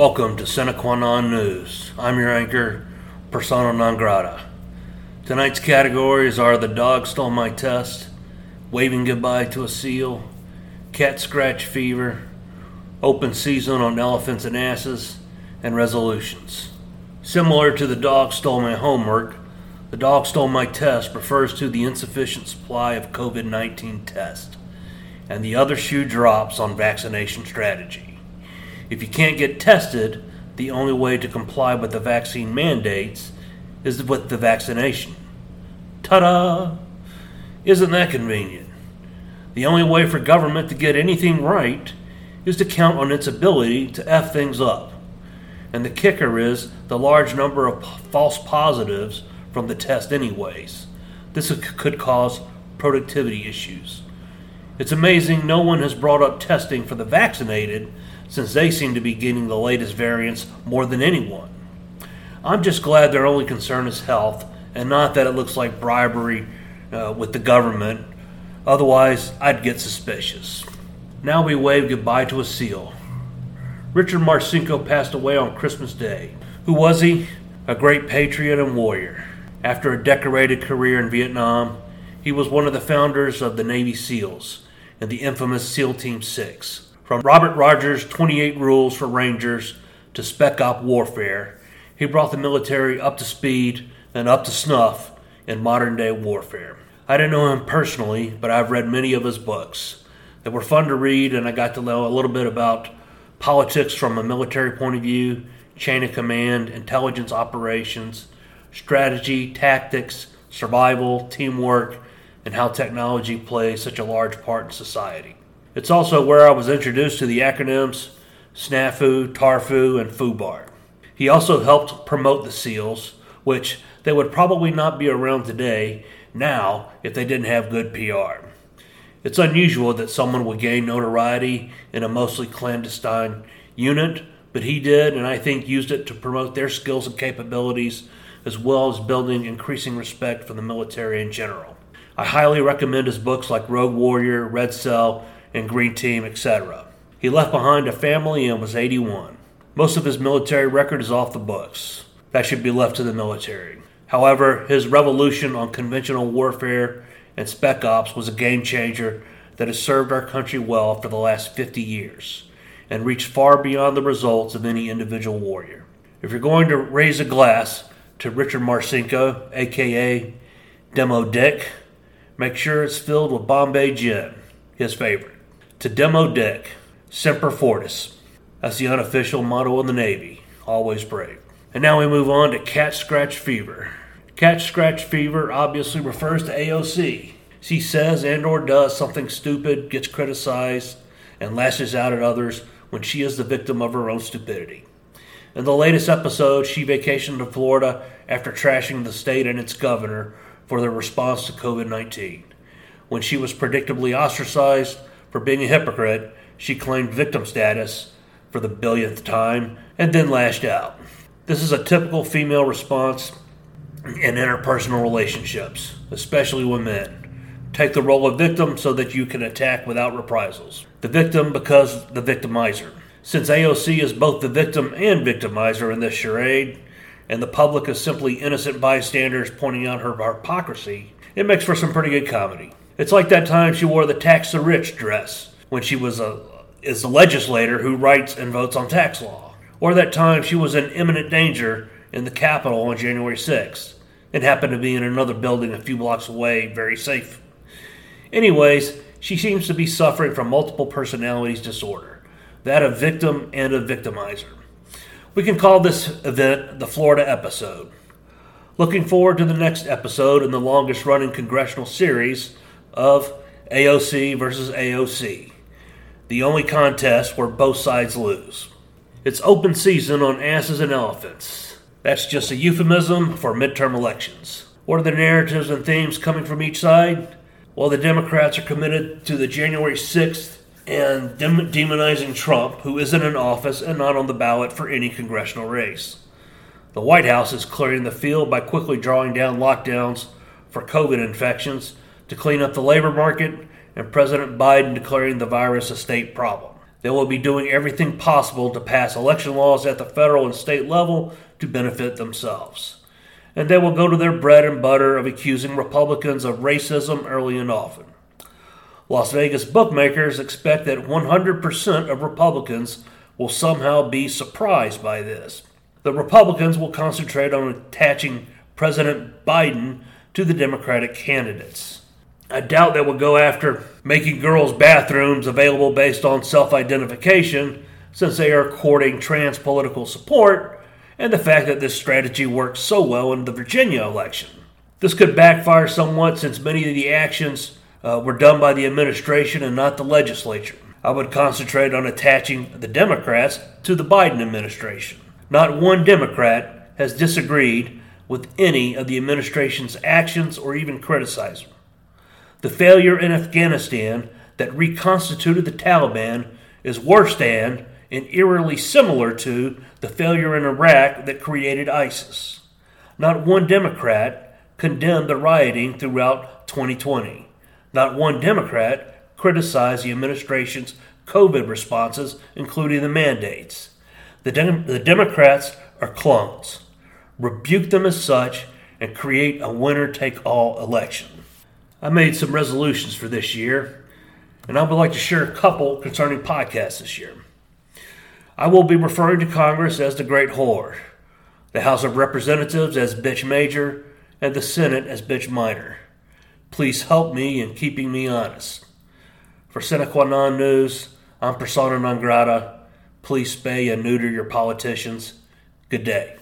Welcome to Sine Non News. I'm your anchor, Persona Non Grata. Tonight's categories are The Dog Stole My Test, Waving Goodbye to a Seal, Cat Scratch Fever, Open Season on Elephants and Asses, and Resolutions. Similar to The Dog Stole My Homework, The Dog Stole My Test refers to the insufficient supply of COVID 19 tests, and the other shoe drops on vaccination strategy. If you can't get tested, the only way to comply with the vaccine mandates is with the vaccination. Ta da! Isn't that convenient? The only way for government to get anything right is to count on its ability to F things up. And the kicker is the large number of false positives from the test, anyways. This could cause productivity issues. It's amazing no one has brought up testing for the vaccinated since they seem to be getting the latest variants more than anyone. I'm just glad their only concern is health and not that it looks like bribery uh, with the government. Otherwise, I'd get suspicious. Now we wave goodbye to a seal. Richard Marcinko passed away on Christmas Day. Who was he? A great patriot and warrior. After a decorated career in Vietnam, he was one of the founders of the Navy SEALs and the infamous SEAL Team 6. From Robert Rogers' 28 Rules for Rangers to Spec Op warfare, he brought the military up to speed and up to snuff in modern day warfare. I didn't know him personally, but I've read many of his books. They were fun to read, and I got to know a little bit about politics from a military point of view, chain of command, intelligence operations, strategy, tactics, survival, teamwork, and how technology plays such a large part in society. It's also where I was introduced to the acronyms SNAFU, TARFU, and FUBAR. He also helped promote the SEALs, which they would probably not be around today now if they didn't have good PR. It's unusual that someone would gain notoriety in a mostly clandestine unit, but he did, and I think used it to promote their skills and capabilities as well as building increasing respect for the military in general. I highly recommend his books like Rogue Warrior, Red Cell, and Green Team, etc. He left behind a family and was 81. Most of his military record is off the books. That should be left to the military. However, his revolution on conventional warfare and spec ops was a game changer that has served our country well for the last 50 years and reached far beyond the results of any individual warrior. If you're going to raise a glass to Richard Marcinko, aka Demo Dick, make sure it's filled with Bombay Gin, his favorite to Demo Dick, Semper Fortis. That's the unofficial motto of the Navy. Always brave. And now we move on to Cat Scratch Fever. Cat Scratch Fever obviously refers to AOC. She says and or does something stupid, gets criticized, and lashes out at others when she is the victim of her own stupidity. In the latest episode, she vacationed to Florida after trashing the state and its governor for their response to COVID 19. When she was predictably ostracized, for being a hypocrite, she claimed victim status for the billionth time and then lashed out. This is a typical female response in interpersonal relationships, especially with men. Take the role of victim so that you can attack without reprisals. The victim because the victimizer. Since AOC is both the victim and victimizer in this charade, and the public is simply innocent bystanders pointing out her hypocrisy, it makes for some pretty good comedy. It's like that time she wore the tax the rich dress when she was a is the legislator who writes and votes on tax law. Or that time she was in imminent danger in the Capitol on January 6th and happened to be in another building a few blocks away, very safe. Anyways, she seems to be suffering from multiple personalities disorder, that of victim and of victimizer. We can call this event the Florida episode. Looking forward to the next episode in the longest running congressional series of AOC versus AOC, the only contest where both sides lose. It's open season on asses and elephants. That's just a euphemism for midterm elections. What are the narratives and themes coming from each side? Well, the Democrats are committed to the January 6th and dem- demonizing Trump, who isn't in office and not on the ballot for any congressional race. The White House is clearing the field by quickly drawing down lockdowns for COVID infections to clean up the labor market, and President Biden declaring the virus a state problem. They will be doing everything possible to pass election laws at the federal and state level to benefit themselves. And they will go to their bread and butter of accusing Republicans of racism early and often. Las Vegas bookmakers expect that 100% of Republicans will somehow be surprised by this. The Republicans will concentrate on attaching President Biden to the Democratic candidates. I doubt they will go after making girls' bathrooms available based on self identification, since they are courting trans political support, and the fact that this strategy worked so well in the Virginia election. This could backfire somewhat since many of the actions uh, were done by the administration and not the legislature. I would concentrate on attaching the Democrats to the Biden administration. Not one Democrat has disagreed with any of the administration's actions or even criticized them. The failure in Afghanistan that reconstituted the Taliban is worse than and eerily similar to the failure in Iraq that created ISIS. Not one Democrat condemned the rioting throughout 2020. Not one Democrat criticized the administration's COVID responses, including the mandates. The, the Democrats are clones. Rebuke them as such and create a winner take all election. I made some resolutions for this year, and I would like to share a couple concerning podcasts this year. I will be referring to Congress as the Great Whore, the House of Representatives as Bitch Major, and the Senate as Bitch Minor. Please help me in keeping me honest. For Sine Qua Non News, I'm persona non grata. Please spay and neuter your politicians. Good day.